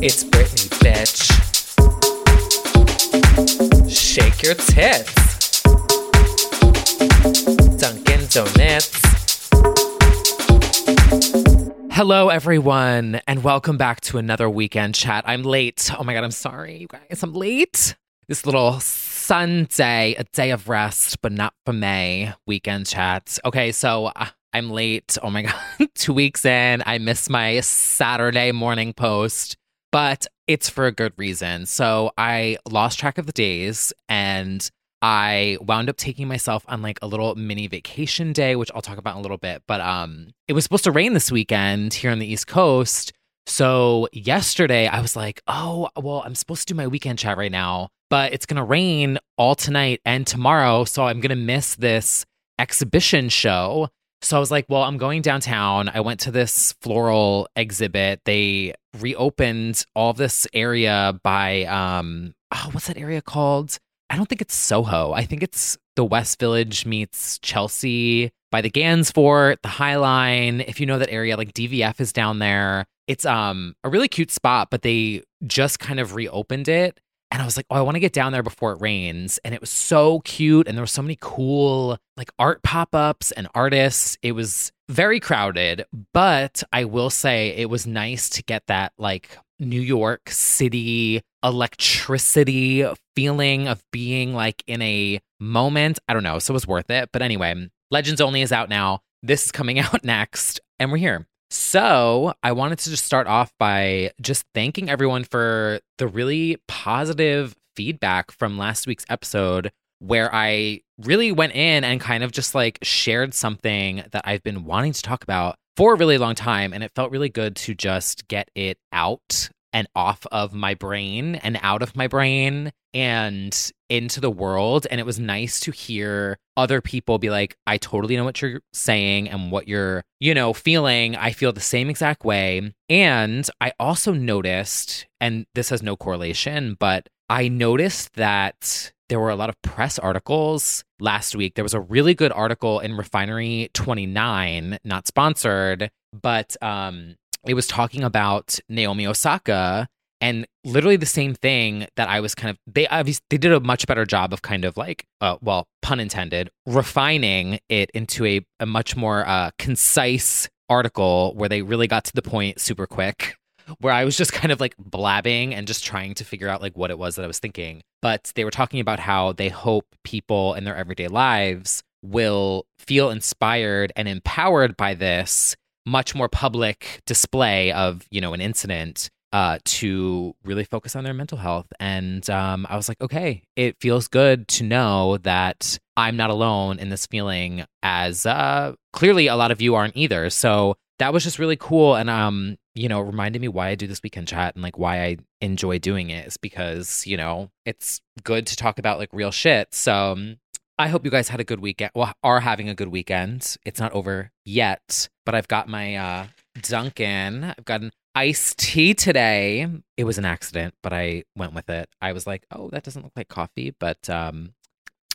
It's Britney, bitch. Shake your tits. Dunkin' Donuts. Hello, everyone, and welcome back to another weekend chat. I'm late. Oh my God, I'm sorry, you guys. I'm late. This little Sunday, a day of rest, but not for May weekend chat. Okay, so uh, I'm late. Oh my God, two weeks in. I missed my Saturday morning post, but it's for a good reason. So I lost track of the days and I wound up taking myself on like a little mini vacation day, which I'll talk about in a little bit. But um, it was supposed to rain this weekend here on the East Coast. So yesterday I was like, oh, well, I'm supposed to do my weekend chat right now, but it's gonna rain all tonight and tomorrow. So I'm gonna miss this exhibition show. So I was like, well, I'm going downtown. I went to this floral exhibit. They reopened all this area by um oh, what's that area called? I don't think it's Soho. I think it's the West Village meets Chelsea by the Gansevoort, the High Line. If you know that area, like DVF is down there. It's um a really cute spot, but they just kind of reopened it. And I was like, oh, I want to get down there before it rains. And it was so cute. And there were so many cool like art pop ups and artists. It was very crowded, but I will say it was nice to get that like New York City electricity feeling of being like in a moment. I don't know. So it was worth it. But anyway, Legends Only is out now. This is coming out next, and we're here. So, I wanted to just start off by just thanking everyone for the really positive feedback from last week's episode, where I really went in and kind of just like shared something that I've been wanting to talk about for a really long time. And it felt really good to just get it out and off of my brain and out of my brain and into the world. And it was nice to hear other people be like, I totally know what you're saying and what you're, you know, feeling. I feel the same exact way. And I also noticed, and this has no correlation, but I noticed that there were a lot of press articles last week. There was a really good article in Refinery 29, not sponsored, but um, it was talking about Naomi Osaka and literally the same thing that I was kind of they obviously they did a much better job of kind of like uh, well pun intended refining it into a, a much more uh, concise article where they really got to the point super quick where I was just kind of like blabbing and just trying to figure out like what it was that I was thinking but they were talking about how they hope people in their everyday lives will feel inspired and empowered by this much more public display of you know an incident uh, to really focus on their mental health. And um, I was like, okay, it feels good to know that I'm not alone in this feeling, as uh, clearly a lot of you aren't either. So that was just really cool, and um, you know, reminded me why I do this weekend chat and like why I enjoy doing it is because you know it's good to talk about like real shit. So um, I hope you guys had a good weekend. Well, are having a good weekend. It's not over yet, but I've got my uh, Dunkin'. I've got an iced tea today. It was an accident, but I went with it. I was like, oh, that doesn't look like coffee, but um,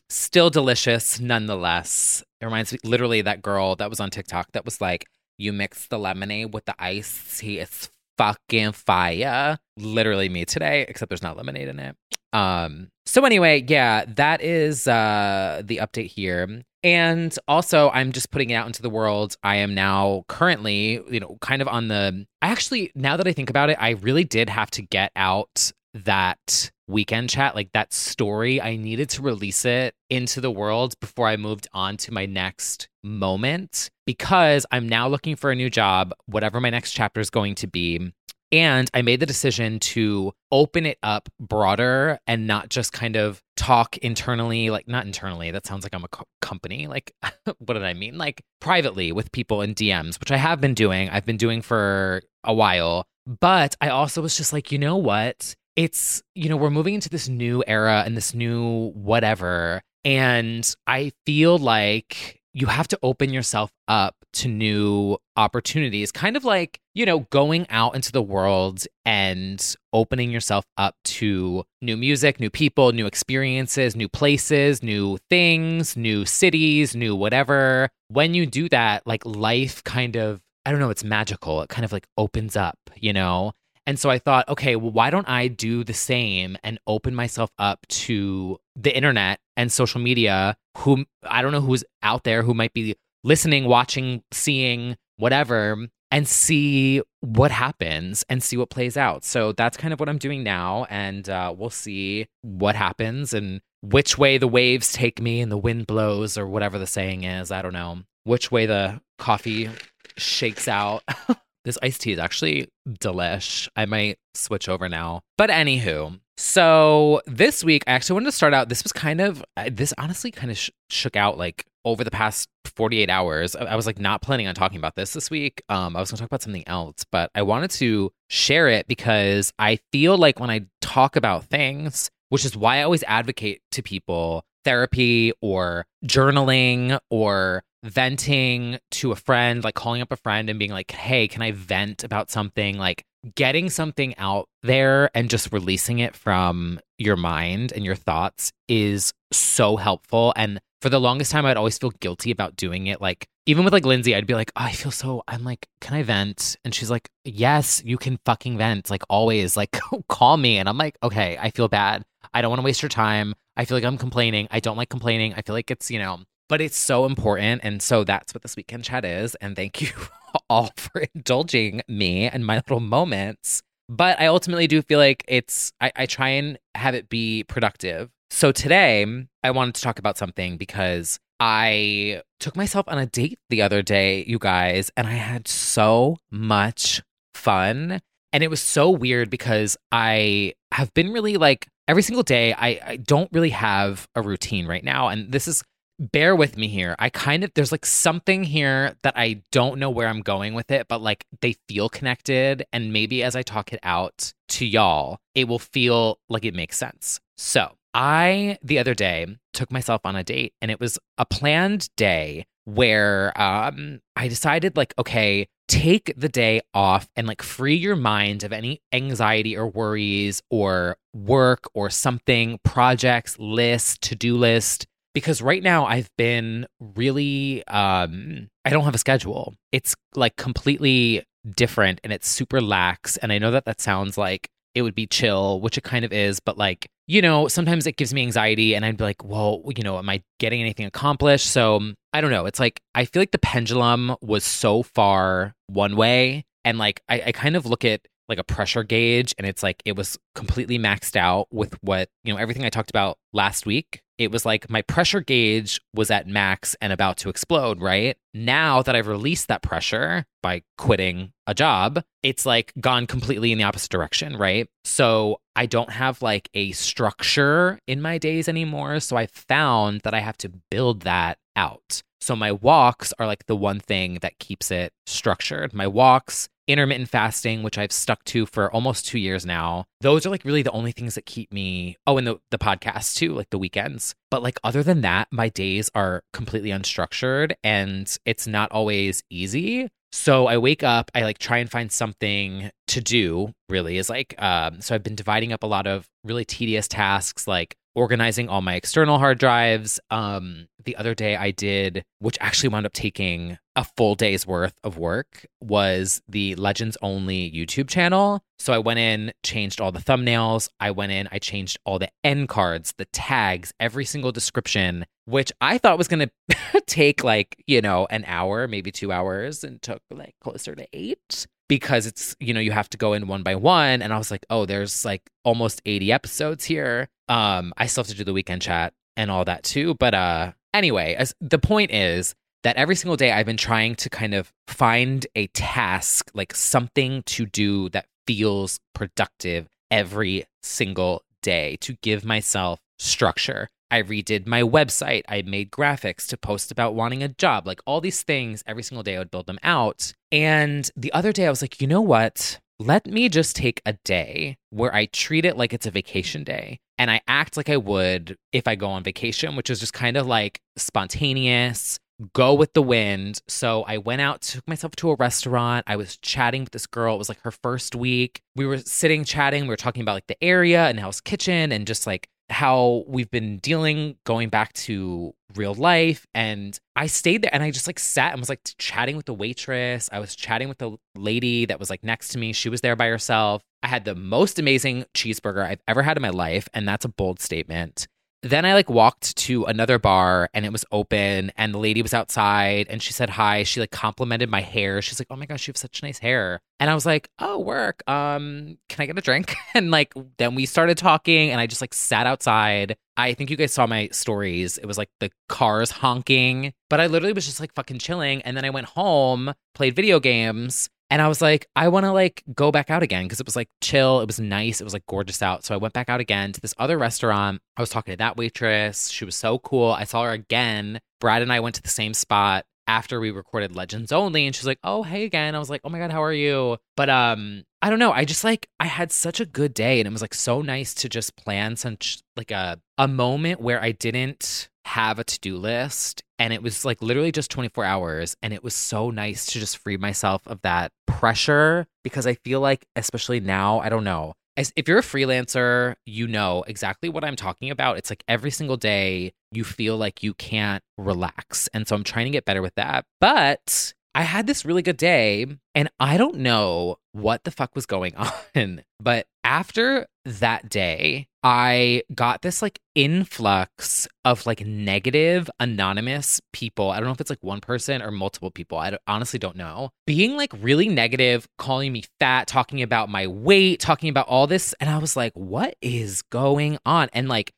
still delicious nonetheless. It reminds me literally that girl that was on TikTok that was like, you mix the lemonade with the iced tea. It's fucking fire. Literally me today, except there's not lemonade in it. Um, so anyway, yeah, that is uh the update here. And also, I'm just putting it out into the world. I am now currently, you know, kind of on the. I actually, now that I think about it, I really did have to get out that weekend chat, like that story. I needed to release it into the world before I moved on to my next moment because I'm now looking for a new job, whatever my next chapter is going to be. And I made the decision to open it up broader and not just kind of talk internally, like not internally, that sounds like I'm a co- company. Like, what did I mean? Like privately with people in DMs, which I have been doing. I've been doing for a while. But I also was just like, you know what? It's, you know, we're moving into this new era and this new whatever. And I feel like you have to open yourself up to new opportunities, kind of like, you know, going out into the world and opening yourself up to new music, new people, new experiences, new places, new things, new cities, new whatever. When you do that, like life kind of, I don't know, it's magical. It kind of like opens up, you know? And so I thought, okay, well, why don't I do the same and open myself up to the internet and social media? Who I don't know who's out there who might be listening, watching, seeing, whatever, and see what happens and see what plays out. So that's kind of what I'm doing now. And uh, we'll see what happens and which way the waves take me and the wind blows or whatever the saying is. I don't know. Which way the coffee shakes out. This iced tea is actually delish. I might switch over now. But anywho, so this week I actually wanted to start out. This was kind of this honestly kind of sh- shook out like over the past 48 hours. I, I was like not planning on talking about this this week. Um, I was going to talk about something else, but I wanted to share it because I feel like when I talk about things, which is why I always advocate to people therapy or journaling or venting to a friend, like calling up a friend and being like, hey, can I vent about something? Like getting something out there and just releasing it from your mind and your thoughts is so helpful. And for the longest time, I'd always feel guilty about doing it. Like, even with like Lindsay, I'd be like, oh, I feel so, I'm like, can I vent? And she's like, yes, you can fucking vent. Like, always, like, call me. And I'm like, okay, I feel bad. I don't want to waste your time. I feel like I'm complaining. I don't like complaining. I feel like it's, you know, but it's so important. And so that's what this weekend chat is. And thank you all for indulging me and my little moments. But I ultimately do feel like it's, I, I try and have it be productive. So today, I wanted to talk about something because I took myself on a date the other day, you guys, and I had so much fun. And it was so weird because I have been really like every single day, I, I don't really have a routine right now. And this is bear with me here. I kind of there's like something here that I don't know where I'm going with it, but like they feel connected and maybe as I talk it out to y'all, it will feel like it makes sense. So, I the other day took myself on a date and it was a planned day where um I decided like okay, take the day off and like free your mind of any anxiety or worries or work or something, projects, list, to-do list because right now I've been really um I don't have a schedule. It's like completely different and it's super lax and I know that that sounds like it would be chill, which it kind of is, but like, you know, sometimes it gives me anxiety and I'd be like, well, you know, am I getting anything accomplished? So, mm, I don't know. It's like I feel like the pendulum was so far one way and like I, I kind of look at like a pressure gauge and it's like it was completely maxed out with what, you know, everything I talked about last week it was like my pressure gauge was at max and about to explode, right? Now that I've released that pressure by quitting a job, it's like gone completely in the opposite direction, right? So I don't have like a structure in my days anymore. So I found that I have to build that out. So my walks are like the one thing that keeps it structured. My walks intermittent fasting, which I've stuck to for almost two years now. Those are like really the only things that keep me. Oh, and the, the podcast too, like the weekends. But like other than that, my days are completely unstructured and it's not always easy. So I wake up, I like try and find something to do, really, is like, um, so I've been dividing up a lot of really tedious tasks like organizing all my external hard drives. Um, the other day I did, which actually wound up taking a full day's worth of work, was the Legends Only YouTube channel. So I went in, changed all the thumbnails. I went in, I changed all the end cards, the tags, every single description, which I thought was going to take like, you know, an hour, maybe two hours, and took like closer to eight because it's you know you have to go in one by one. And i was like oh there's like almost 80 episodes here. Um i still have to do the weekend chat and all that too. But uh anyway as the point is that every single day i've been trying to kind of find a task like something to do that feels productive every single day to give myself structure. I redid my website. I made graphics to post about wanting a job. Like all these things, every single day I would build them out. And the other day I was like, you know what? Let me just take a day where I treat it like it's a vacation day and I act like I would if I go on vacation, which is just kind of like spontaneous, go with the wind. So I went out, took myself to a restaurant. I was chatting with this girl. It was like her first week. We were sitting chatting. We were talking about like the area and Hell's Kitchen and just like how we've been dealing going back to real life and i stayed there and i just like sat and was like chatting with the waitress. I was chatting with the lady that was like next to me. She was there by herself. I had the most amazing cheeseburger i've ever had in my life and that's a bold statement then I like walked to another bar and it was open and the lady was outside and she said hi. She like complimented my hair. She's like, "Oh my gosh, you have such nice hair." And I was like, "Oh, work. Um, can I get a drink?" And like then we started talking and I just like sat outside. I think you guys saw my stories. It was like the cars honking, but I literally was just like fucking chilling and then I went home, played video games, and I was like, I want to like go back out again because it was like chill. It was nice. It was like gorgeous out. So I went back out again to this other restaurant. I was talking to that waitress. She was so cool. I saw her again. Brad and I went to the same spot after we recorded Legends Only and she's like, "Oh, hey again." I was like, "Oh my god, how are you?" But um I don't know. I just like I had such a good day and it was like so nice to just plan such like a a moment where I didn't have a to-do list and it was like literally just 24 hours and it was so nice to just free myself of that pressure because I feel like especially now, I don't know. As, if you're a freelancer, you know exactly what I'm talking about. It's like every single day you feel like you can't relax. And so I'm trying to get better with that. But I had this really good day and I don't know what the fuck was going on. But after that day, I got this like influx of like negative anonymous people. I don't know if it's like one person or multiple people. I honestly don't know. Being like really negative, calling me fat, talking about my weight, talking about all this. And I was like, what is going on? And like,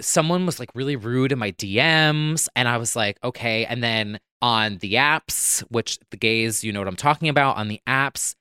someone was like really rude in my DMs. And I was like, okay. And then on the apps, which the gays, you know what I'm talking about, on the apps,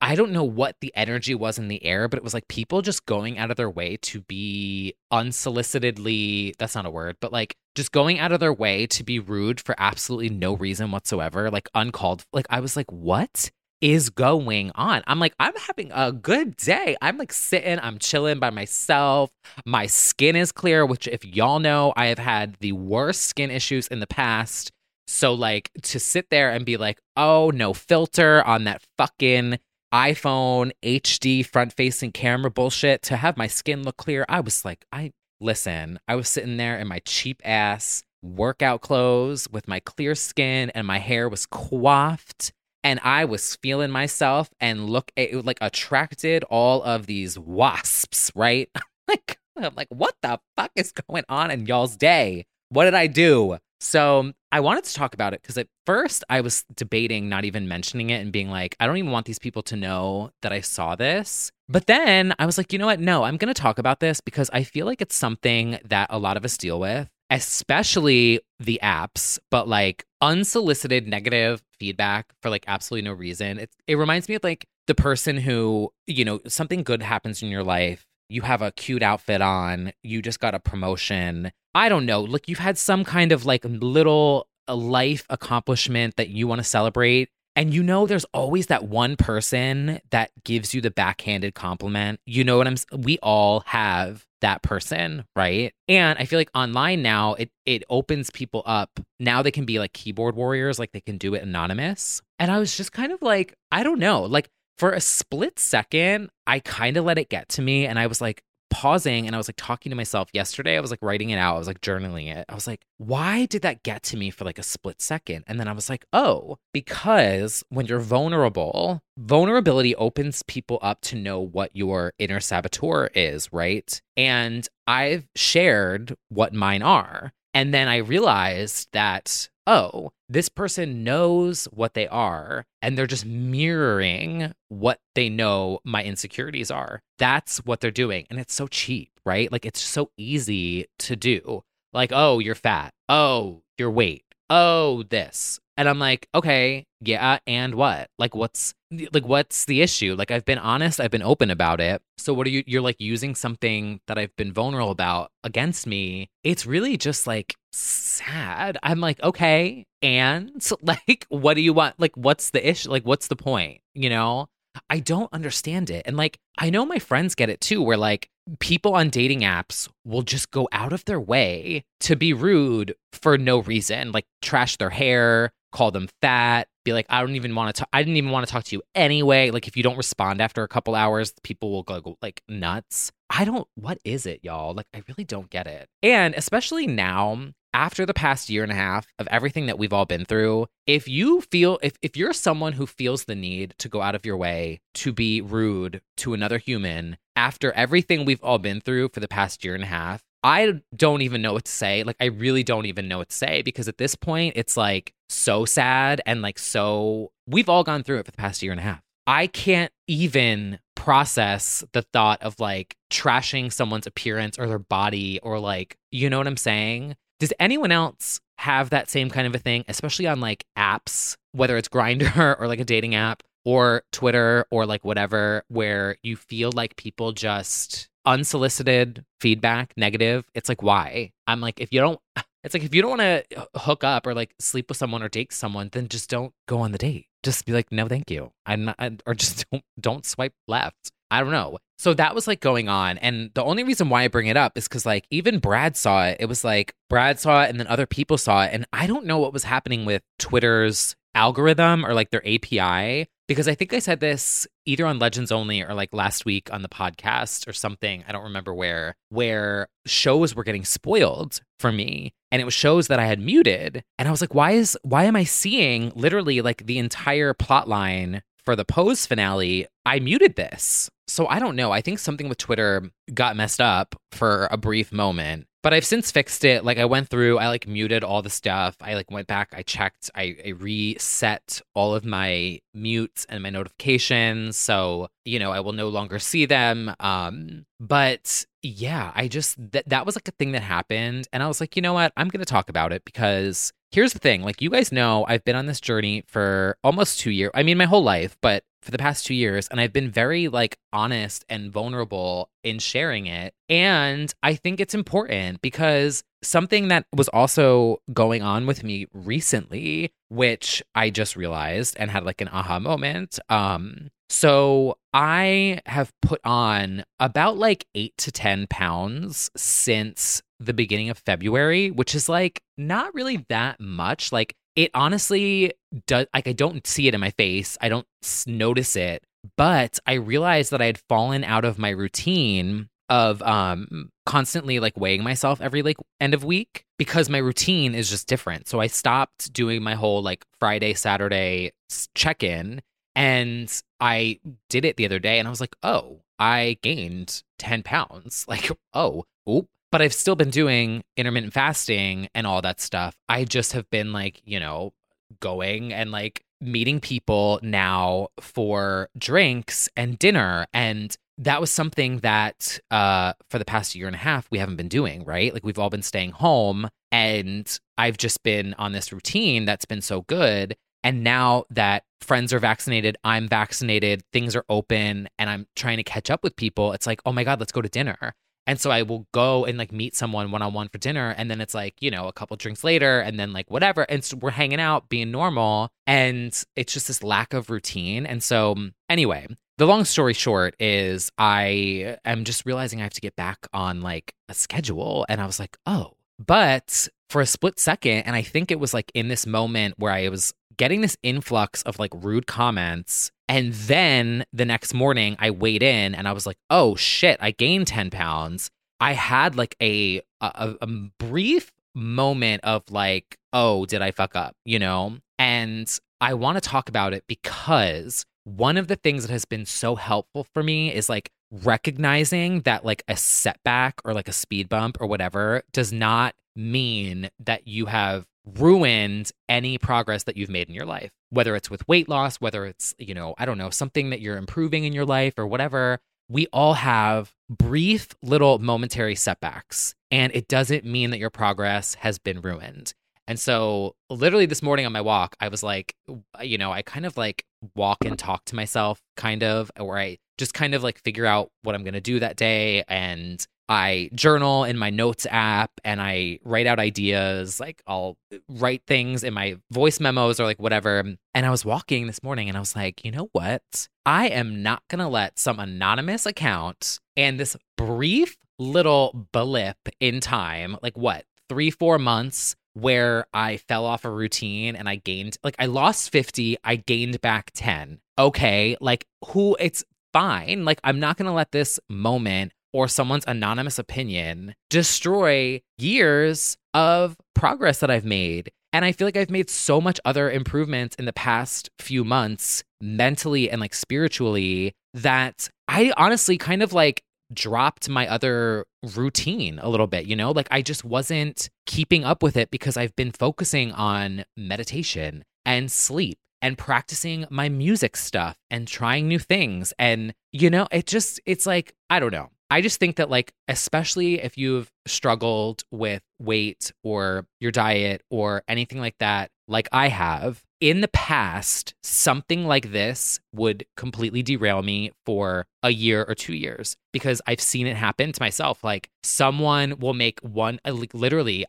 I don't know what the energy was in the air, but it was like people just going out of their way to be unsolicitedly, that's not a word, but like just going out of their way to be rude for absolutely no reason whatsoever, like uncalled. Like I was like, what is going on? I'm like, I'm having a good day. I'm like sitting, I'm chilling by myself. My skin is clear, which, if y'all know, I have had the worst skin issues in the past. So, like, to sit there and be like, oh, no filter on that fucking iPhone HD front facing camera bullshit to have my skin look clear. I was like, I listen, I was sitting there in my cheap ass workout clothes with my clear skin and my hair was coiffed and I was feeling myself and look it like attracted all of these wasps, right? like I'm like, what the fuck is going on in y'all's day? What did I do? So I wanted to talk about it because at first I was debating not even mentioning it and being like, I don't even want these people to know that I saw this. But then I was like, you know what? No, I'm going to talk about this because I feel like it's something that a lot of us deal with, especially the apps, but like unsolicited negative feedback for like absolutely no reason. It, it reminds me of like the person who, you know, something good happens in your life you have a cute outfit on, you just got a promotion. I don't know. Look, you've had some kind of like little uh, life accomplishment that you want to celebrate. And you know, there's always that one person that gives you the backhanded compliment. You know what I'm we all have that person, right? And I feel like online now it it opens people up. Now they can be like keyboard warriors, like they can do it anonymous. And I was just kind of like, I don't know. Like for a split second, I kind of let it get to me and I was like pausing and I was like talking to myself yesterday. I was like writing it out. I was like journaling it. I was like, why did that get to me for like a split second? And then I was like, oh, because when you're vulnerable, vulnerability opens people up to know what your inner saboteur is, right? And I've shared what mine are. And then I realized that oh, this person knows what they are and they're just mirroring what they know my insecurities are. That's what they're doing. And it's so cheap, right? Like it's so easy to do. Like, oh, you're fat. Oh, your weight. Oh, this. And I'm like, okay, yeah, and what? Like, what's like what's the issue? Like I've been honest, I've been open about it. So what are you you're like using something that I've been vulnerable about against me? It's really just like sad. I'm like, okay, and like what do you want? Like what's the issue? Like what's the point? You know? I don't understand it. And like I know my friends get it too where like people on dating apps will just go out of their way to be rude for no reason, like trash their hair, call them fat, be like, I don't even want to, talk I didn't even want to talk to you anyway. Like, if you don't respond after a couple hours, people will go like nuts. I don't, what is it, y'all? Like, I really don't get it. And especially now, after the past year and a half of everything that we've all been through, if you feel, if, if you're someone who feels the need to go out of your way to be rude to another human after everything we've all been through for the past year and a half, I don't even know what to say. Like, I really don't even know what to say because at this point, it's like so sad and like so. We've all gone through it for the past year and a half. I can't even process the thought of like trashing someone's appearance or their body or like, you know what I'm saying? Does anyone else have that same kind of a thing, especially on like apps, whether it's Grindr or like a dating app or Twitter or like whatever, where you feel like people just unsolicited feedback, negative, it's like, why? I'm like, if you don't, it's like, if you don't want to hook up or like sleep with someone or date someone, then just don't go on the date. Just be like, no, thank you. I'm not, or just don't, don't swipe left. I don't know. So that was like going on. And the only reason why I bring it up is because like even Brad saw it. It was like Brad saw it and then other people saw it. And I don't know what was happening with Twitter's algorithm or like their API because I think I said this either on Legends Only or like last week on the podcast or something. I don't remember where, where shows were getting spoiled for me. And it was shows that I had muted. And I was like, why is, why am I seeing literally like the entire plot line for the Pose finale? I muted this. So I don't know. I think something with Twitter got messed up for a brief moment but I've since fixed it. Like I went through, I like muted all the stuff. I like went back, I checked, I, I reset all of my mutes and my notifications. So, you know, I will no longer see them. Um, but yeah, I just that that was like a thing that happened. And I was like, you know what? I'm gonna talk about it because here's the thing. Like you guys know, I've been on this journey for almost two years. I mean my whole life, but for the past two years and I've been very like honest and vulnerable in sharing it. And I think it's important because something that was also going on with me recently, which I just realized and had like an aha moment. Um, so I have put on about like eight to 10 pounds since the beginning of February, which is like not really that much. Like it honestly does like I don't see it in my face. I don't notice it, but I realized that I had fallen out of my routine of um constantly like weighing myself every like end of week because my routine is just different. So I stopped doing my whole like Friday, Saturday check-in and I did it the other day and I was like, "Oh, I gained 10 pounds." Like, "Oh, oop, but I've still been doing intermittent fasting and all that stuff. I just have been like, you know, going and like meeting people now for drinks and dinner and that was something that uh for the past year and a half we haven't been doing, right? Like we've all been staying home and I've just been on this routine that's been so good and now that friends are vaccinated, I'm vaccinated, things are open and I'm trying to catch up with people, it's like, "Oh my god, let's go to dinner." And so I will go and like meet someone one on one for dinner. And then it's like, you know, a couple drinks later and then like whatever. And so we're hanging out, being normal. And it's just this lack of routine. And so, mm, anyway, the long story short is I am just realizing I have to get back on like a schedule. And I was like, oh, but for a split second, and I think it was like in this moment where I was getting this influx of like rude comments. And then the next morning, I weighed in and I was like, oh shit, I gained 10 pounds. I had like a, a, a brief moment of like, oh, did I fuck up? You know? And I want to talk about it because one of the things that has been so helpful for me is like recognizing that like a setback or like a speed bump or whatever does not mean that you have ruined any progress that you've made in your life, whether it's with weight loss, whether it's, you know, I don't know, something that you're improving in your life or whatever. We all have brief little momentary setbacks, and it doesn't mean that your progress has been ruined. And so, literally, this morning on my walk, I was like, you know, I kind of like walk and talk to myself, kind of, where I just kind of like figure out what I'm going to do that day. And I journal in my notes app and I write out ideas. Like I'll write things in my voice memos or like whatever. And I was walking this morning and I was like, you know what? I am not going to let some anonymous account and this brief little blip in time, like what, three, four months where I fell off a routine and I gained, like, I lost 50, I gained back 10. Okay. Like, who, it's fine. Like, I'm not going to let this moment or someone's anonymous opinion destroy years of progress that I've made. And I feel like I've made so much other improvements in the past few months, mentally and like spiritually, that I honestly kind of like dropped my other routine a little bit, you know? Like I just wasn't keeping up with it because I've been focusing on meditation and sleep and practicing my music stuff and trying new things. And, you know, it just, it's like, I don't know. I just think that, like, especially if you've struggled with weight or your diet or anything like that, like I have, in the past, something like this would completely derail me for a year or two years because I've seen it happen to myself. Like someone will make one, uh,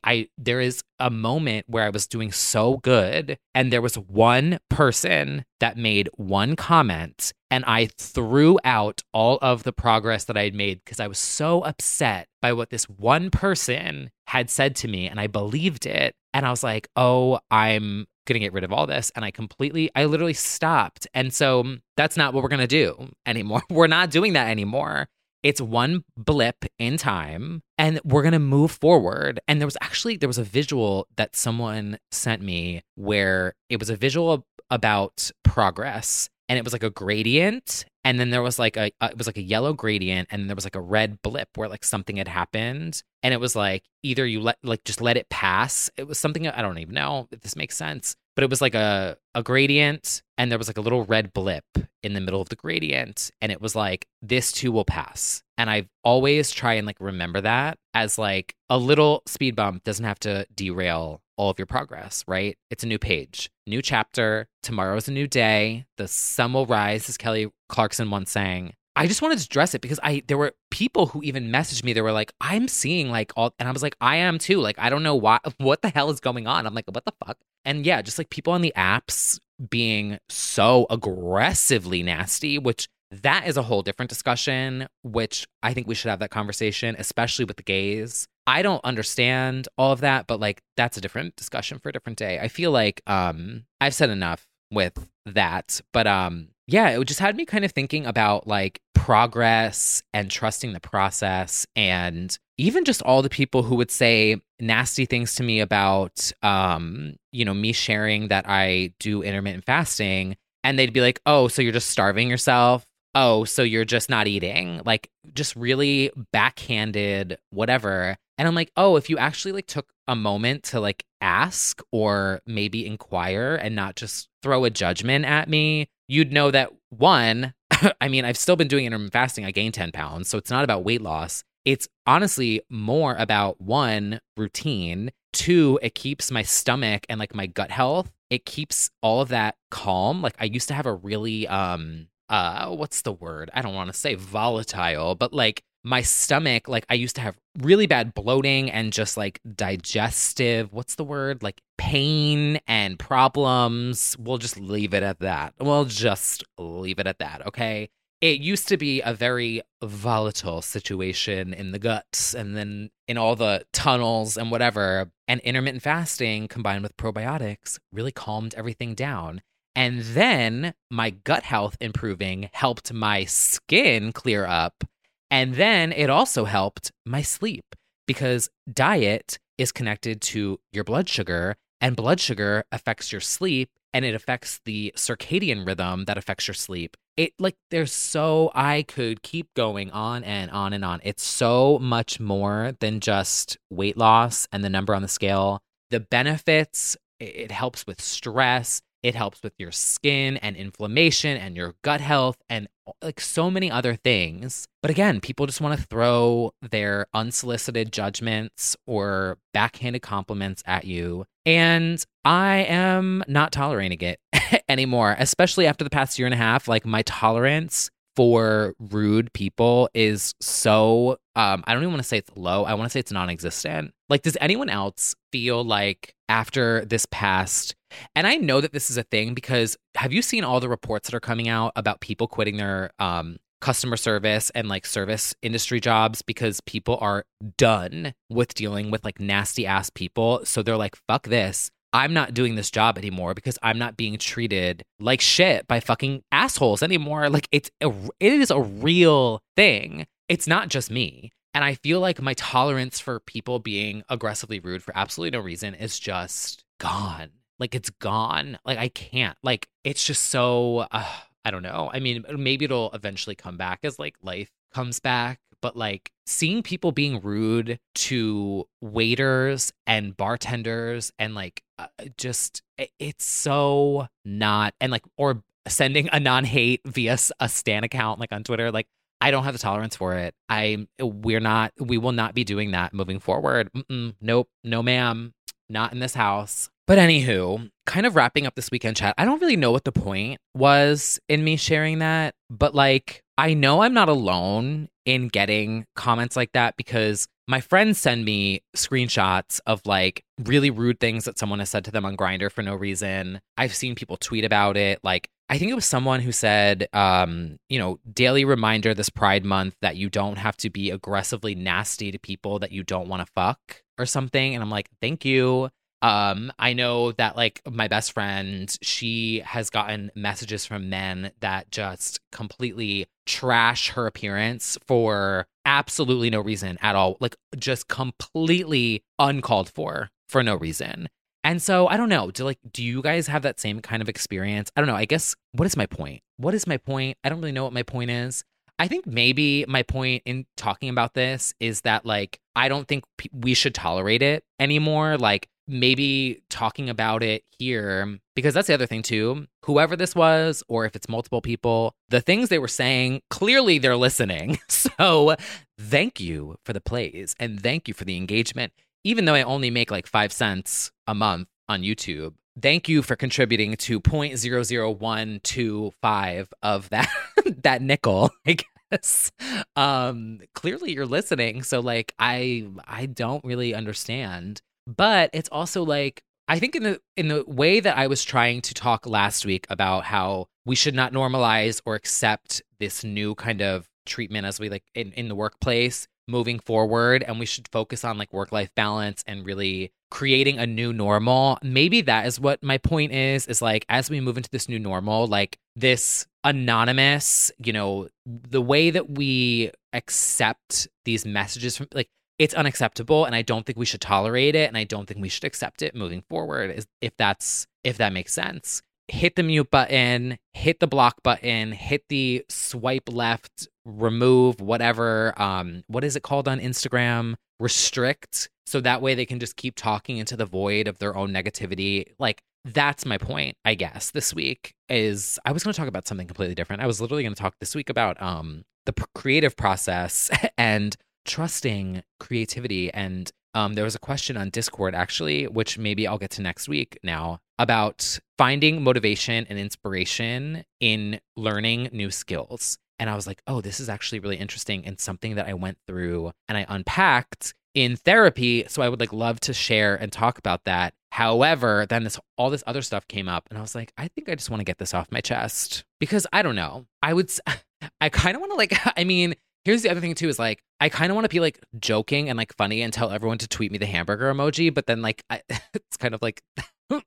I there is a moment where I was doing so good, and there was one person that made one comment, and I threw out all of the progress that I had made because I was so upset by what this one person had said to me, and I believed it. And I was like, oh, I'm going to get rid of all this. And I completely, I literally stopped. And so mm, that's not what we're going to do anymore. We're not doing that anymore. It's one blip in time and we're going to move forward. And there was actually, there was a visual that someone sent me where it was a visual about progress and it was like a gradient and then there was like a uh, it was like a yellow gradient and then there was like a red blip where like something had happened and it was like either you let like just let it pass. It was something i don't even know if this makes sense but it was like a a gradient and there was like a little red blip in the middle of the gradient and it was like this too will pass and i always try and like remember that as like a little speed bump doesn't have to derail all of your progress, right? It's a new page, new chapter. Tomorrow's a new day. The sun will rise, as Kelly Clarkson once sang. I just wanted to address it because I there were people who even messaged me. They were like, "I'm seeing like all," and I was like, "I am too." Like, I don't know why. What the hell is going on? I'm like, "What the fuck?" And yeah, just like people on the apps being so aggressively nasty, which that is a whole different discussion. Which I think we should have that conversation, especially with the gays. I don't understand all of that, but like that's a different discussion for a different day. I feel like um I've said enough with that, but um yeah, it just had me kind of thinking about like progress and trusting the process and even just all the people who would say nasty things to me about um you know me sharing that I do intermittent fasting and they'd be like, "Oh, so you're just starving yourself?" oh, so you're just not eating. Like just really backhanded whatever. And I'm like, oh, if you actually like took a moment to like ask or maybe inquire and not just throw a judgment at me, you'd know that one, I mean, I've still been doing intermittent fasting. I gained 10 pounds. So it's not about weight loss. It's honestly more about one, routine. Two, it keeps my stomach and like my gut health. It keeps all of that calm. Like I used to have a really um uh what's the word? I don't want to say volatile, but like my stomach like I used to have really bad bloating and just like digestive, what's the word? Like pain and problems. We'll just leave it at that. We'll just leave it at that, okay? It used to be a very volatile situation in the guts and then in all the tunnels and whatever. And intermittent fasting combined with probiotics really calmed everything down. And then my gut health improving helped my skin clear up. And then it also helped my sleep because diet is connected to your blood sugar, and blood sugar affects your sleep and it affects the circadian rhythm that affects your sleep. It like there's so I could keep going on and on and on. It's so much more than just weight loss and the number on the scale. The benefits, it helps with stress, It helps with your skin and inflammation and your gut health and like so many other things. But again, people just want to throw their unsolicited judgments or backhanded compliments at you. And I am not tolerating it anymore, especially after the past year and a half. Like my tolerance for rude people is so um I don't even want to say it's low. I want to say it's non-existent. Like does anyone else feel like after this past and I know that this is a thing because have you seen all the reports that are coming out about people quitting their um customer service and like service industry jobs because people are done with dealing with like nasty ass people. So they're like, fuck this. I'm not doing this job anymore because I'm not being treated like shit by fucking assholes anymore. Like it's a, it is a real thing. It's not just me. And I feel like my tolerance for people being aggressively rude for absolutely no reason is just gone. Like it's gone. Like I can't. Like it's just so uh, I don't know. I mean, maybe it'll eventually come back as like life comes back but like seeing people being rude to waiters and bartenders and like uh, just it's so not and like or sending a non-hate via a stan account like on twitter like i don't have the tolerance for it i we're not we will not be doing that moving forward Mm-mm, nope no ma'am not in this house but anywho, kind of wrapping up this weekend chat, I don't really know what the point was in me sharing that, but like I know I'm not alone in getting comments like that because my friends send me screenshots of like really rude things that someone has said to them on Grindr for no reason. I've seen people tweet about it. Like I think it was someone who said, um, you know, daily reminder this Pride Month that you don't have to be aggressively nasty to people that you don't want to fuck or something. And I'm like, thank you. Um, I know that like my best friend, she has gotten messages from men that just completely trash her appearance for absolutely no reason at all. Like just completely uncalled for for no reason. And so I don't know. Do like do you guys have that same kind of experience? I don't know. I guess what is my point? What is my point? I don't really know what my point is. I think maybe my point in talking about this is that like I don't think p- we should tolerate it anymore. Like maybe talking about it here because that's the other thing too whoever this was or if it's multiple people the things they were saying clearly they're listening so thank you for the plays and thank you for the engagement even though i only make like 5 cents a month on youtube thank you for contributing to 0.00125 of that that nickel i guess. Um clearly you're listening so like i i don't really understand. But it's also like I think in the in the way that I was trying to talk last week about how we should not normalize or accept this new kind of treatment as we like in, in the workplace moving forward and we should focus on like work life balance and really creating a new normal maybe that is what my point is is like as we move into this new normal like this anonymous you know the way that we accept these messages from like it's unacceptable and I don't think we should tolerate it and I don't think we should accept it moving forward is if that's if that makes sense. Hit the mute button, hit the block button, hit the swipe left, remove whatever um what is it called on Instagram? Restrict so that way they can just keep talking into the void of their own negativity. Like that's my point, I guess, this week is I was going to talk about something completely different. I was literally going to talk this week about um the creative process and trusting creativity. And um, there was a question on Discord, actually, which maybe I'll get to next week now, about finding motivation and inspiration in learning new skills. And I was like, oh, this is actually really interesting and something that I went through and I unpacked in therapy. So I would like love to share and talk about that. However, then this all this other stuff came up and I was like, I think I just want to get this off my chest because I don't know. I would I kind of want to like I mean, Here's the other thing too is like I kind of want to be like joking and like funny and tell everyone to tweet me the hamburger emoji, but then like I, it's kind of like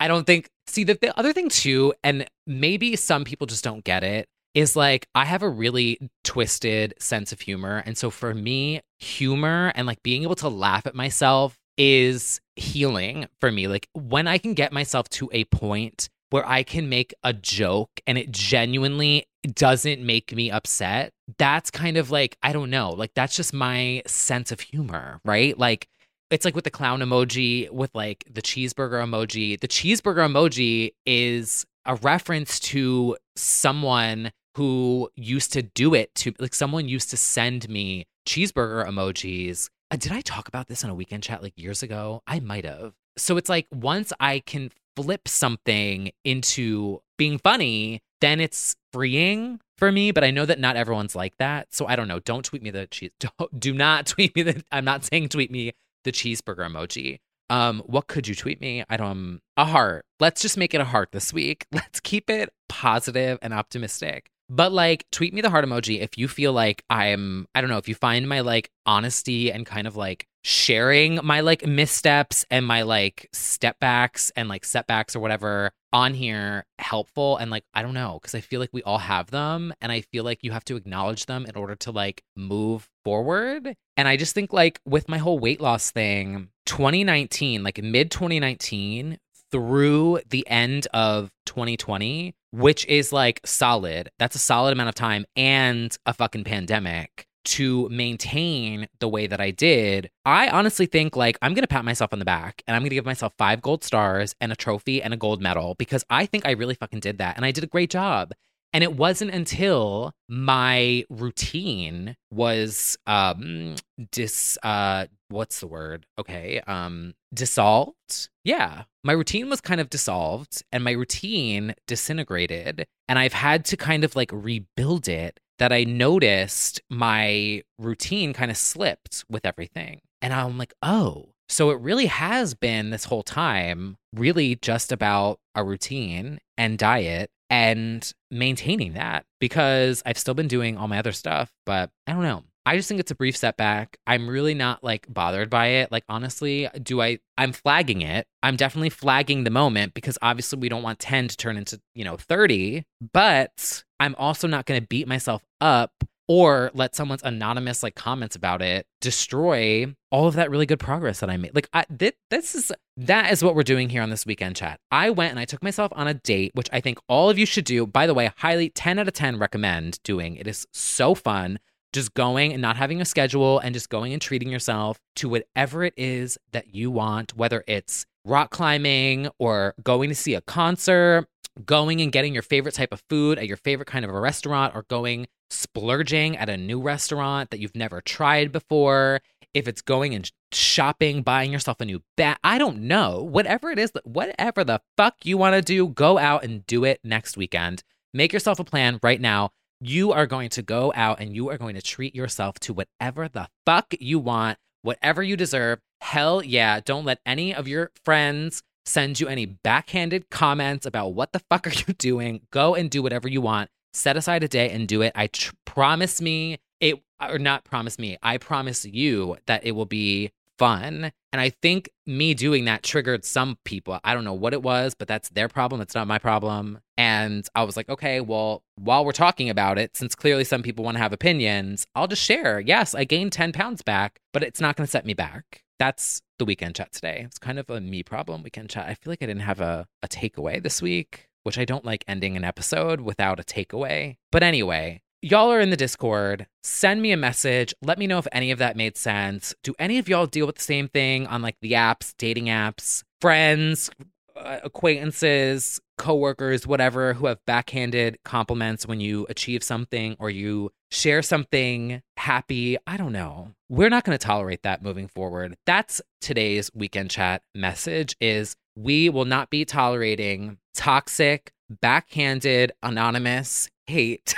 I don't think. See the, the other thing too, and maybe some people just don't get it is like I have a really twisted sense of humor, and so for me, humor and like being able to laugh at myself is healing for me. Like when I can get myself to a point where I can make a joke and it genuinely doesn't make me upset, that's kind of like, I don't know, like that's just my sense of humor, right? Like, it's like with the clown emoji, with like the cheeseburger emoji. The cheeseburger emoji is a reference to someone who used to do it to like someone used to send me cheeseburger emojis. Uh, did I talk about this in a weekend chat like years ago? I might have. So it's like once I can flip something into being funny, then it's freeing for me. But I know that not everyone's like that. So I don't know. Don't tweet me the cheese. Don't, do not tweet me the. I'm not saying tweet me the cheeseburger emoji. Um, what could you tweet me? I don't a heart. Let's just make it a heart this week. Let's keep it positive and optimistic. But like tweet me the heart emoji if you feel like I'm I don't know, if you find my like honesty and kind of like sharing my like missteps and my like step backs and like setbacks or whatever on here helpful? And like I don't know because I feel like we all have them and I feel like you have to acknowledge them in order to like move forward. And I just think like with my whole weight loss thing 2019 like mid 2019 through the end of 2020 which is like solid. That's a solid amount of time and a fucking pandemic to maintain the way that I did, I honestly think like I'm going to pat myself on the back and I'm going to give myself five gold stars and a trophy and a gold medal because I think I really fucking did that and I did a great job. And it wasn't until my routine was um dis uh what's the word? Okay. Um dissolved. Yeah. My routine was kind of dissolved and my routine disintegrated and I've had to kind of like rebuild it that I noticed my routine kind of slipped with everything. And I'm like, oh, so it really has been this whole time really just about a routine and diet and maintaining that because I've still been doing all my other stuff, but I don't know. I just think it's a brief setback. I'm really not like bothered by it. Like honestly, do I I'm flagging it. I'm definitely flagging the moment because obviously we don't want 10 to turn into, you know, 30, but I'm also not going to beat myself up or let someone's anonymous like comments about it destroy all of that really good progress that I made. Like I th- this is that is what we're doing here on this weekend chat. I went and I took myself on a date, which I think all of you should do. By the way, highly 10 out of 10 recommend doing. It is so fun just going and not having a schedule and just going and treating yourself to whatever it is that you want, whether it's rock climbing or going to see a concert, going and getting your favorite type of food at your favorite kind of a restaurant, or going splurging at a new restaurant that you've never tried before. If it's going and shopping, buying yourself a new bat, I don't know. Whatever it is, whatever the fuck you want to do, go out and do it next weekend. Make yourself a plan right now you are going to go out and you are going to treat yourself to whatever the fuck you want, whatever you deserve. Hell yeah. Don't let any of your friends send you any backhanded comments about what the fuck are you doing. Go and do whatever you want. Set aside a day and do it. I tr- promise me it, or not promise me, I promise you that it will be fun. And I think me doing that triggered some people. I don't know what it was, but that's their problem. It's not my problem. And I was like, okay, well, while we're talking about it, since clearly some people want to have opinions, I'll just share. Yes, I gained 10 pounds back, but it's not going to set me back. That's the weekend chat today. It's kind of a me problem weekend chat. I feel like I didn't have a, a takeaway this week, which I don't like ending an episode without a takeaway. But anyway, y'all are in the Discord. Send me a message. Let me know if any of that made sense. Do any of y'all deal with the same thing on like the apps, dating apps, friends, uh, acquaintances, coworkers, whatever, who have backhanded compliments when you achieve something or you share something happy? I don't know. We're not going to tolerate that moving forward. That's today's weekend chat message is we will not be tolerating toxic, backhanded, anonymous hate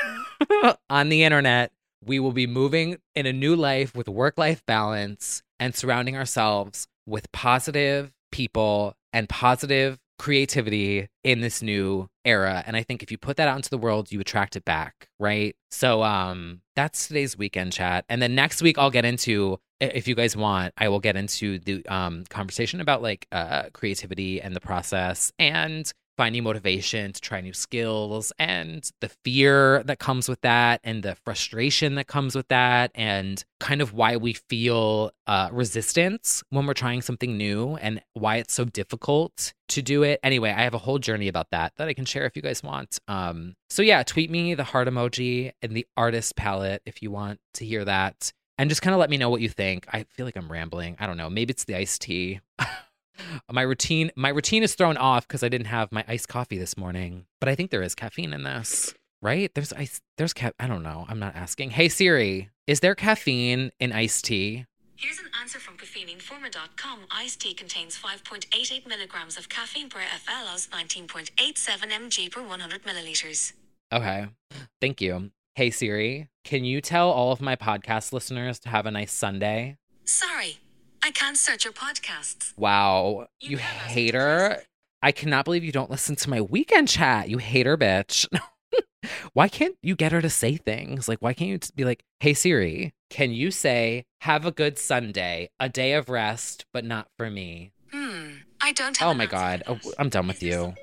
on the internet. We will be moving in a new life with work life balance and surrounding ourselves with positive people and positive creativity in this new era and i think if you put that out into the world you attract it back right so um that's today's weekend chat and then next week i'll get into if you guys want i will get into the um conversation about like uh creativity and the process and finding motivation to try new skills and the fear that comes with that and the frustration that comes with that and kind of why we feel uh, resistance when we're trying something new and why it's so difficult to do it anyway i have a whole journey about that that i can share if you guys want um, so yeah tweet me the heart emoji and the artist palette if you want to hear that and just kind of let me know what you think. I feel like I'm rambling. I don't know. Maybe it's the iced tea. my routine my routine is thrown off because I didn't have my iced coffee this morning. But I think there is caffeine in this, right? There's ice. There's ca- I don't know. I'm not asking. Hey Siri, is there caffeine in iced tea? Here's an answer from caffeineinformer.com. Iced tea contains 5.88 milligrams of caffeine per FL as 19.87 mg per 100 milliliters. Okay. Thank you. Hey Siri, can you tell all of my podcast listeners to have a nice Sunday? Sorry, I can't search your podcasts. Wow. You You hater. I cannot believe you don't listen to my weekend chat. You hater bitch. why can't you get her to say things? Like, why can't you just be like, hey Siri, can you say, have a good Sunday, a day of rest, but not for me? Hmm, I don't have Oh my God. Oh. I'm done with you.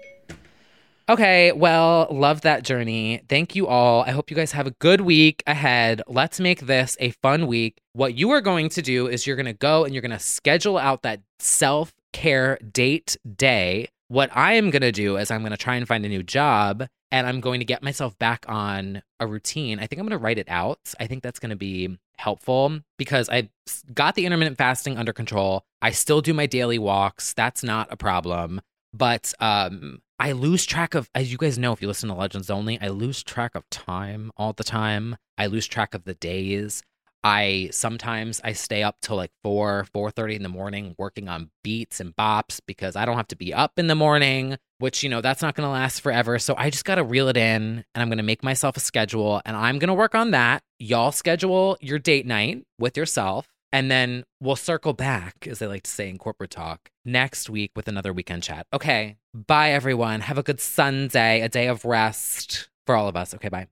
Okay, well, love that journey. Thank you all. I hope you guys have a good week ahead. Let's make this a fun week. What you are going to do is you're going to go and you're going to schedule out that self care date day. What I am going to do is I'm going to try and find a new job and I'm going to get myself back on a routine. I think I'm going to write it out. I think that's going to be helpful because I got the intermittent fasting under control. I still do my daily walks. That's not a problem but um I lose track of as you guys know if you listen to Legends Only, I lose track of time all the time. I lose track of the days. I sometimes I stay up till like 4, 4:30 in the morning working on beats and bops because I don't have to be up in the morning, which you know, that's not to last forever. So I just got to reel it in and I'm to make myself a schedule and I'm to work on that. Y'all schedule your date night with yourself and then we'll circle back, as they like to say in corporate talk, next week with another weekend chat. Okay. Bye, everyone. Have a good Sunday, a day of rest for all of us. Okay. Bye.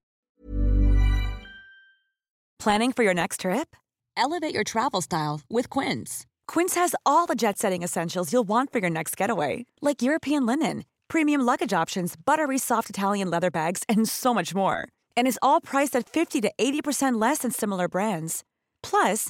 Planning for your next trip? Elevate your travel style with Quince. Quince has all the jet setting essentials you'll want for your next getaway, like European linen, premium luggage options, buttery soft Italian leather bags, and so much more. And is all priced at 50 to 80% less than similar brands. Plus,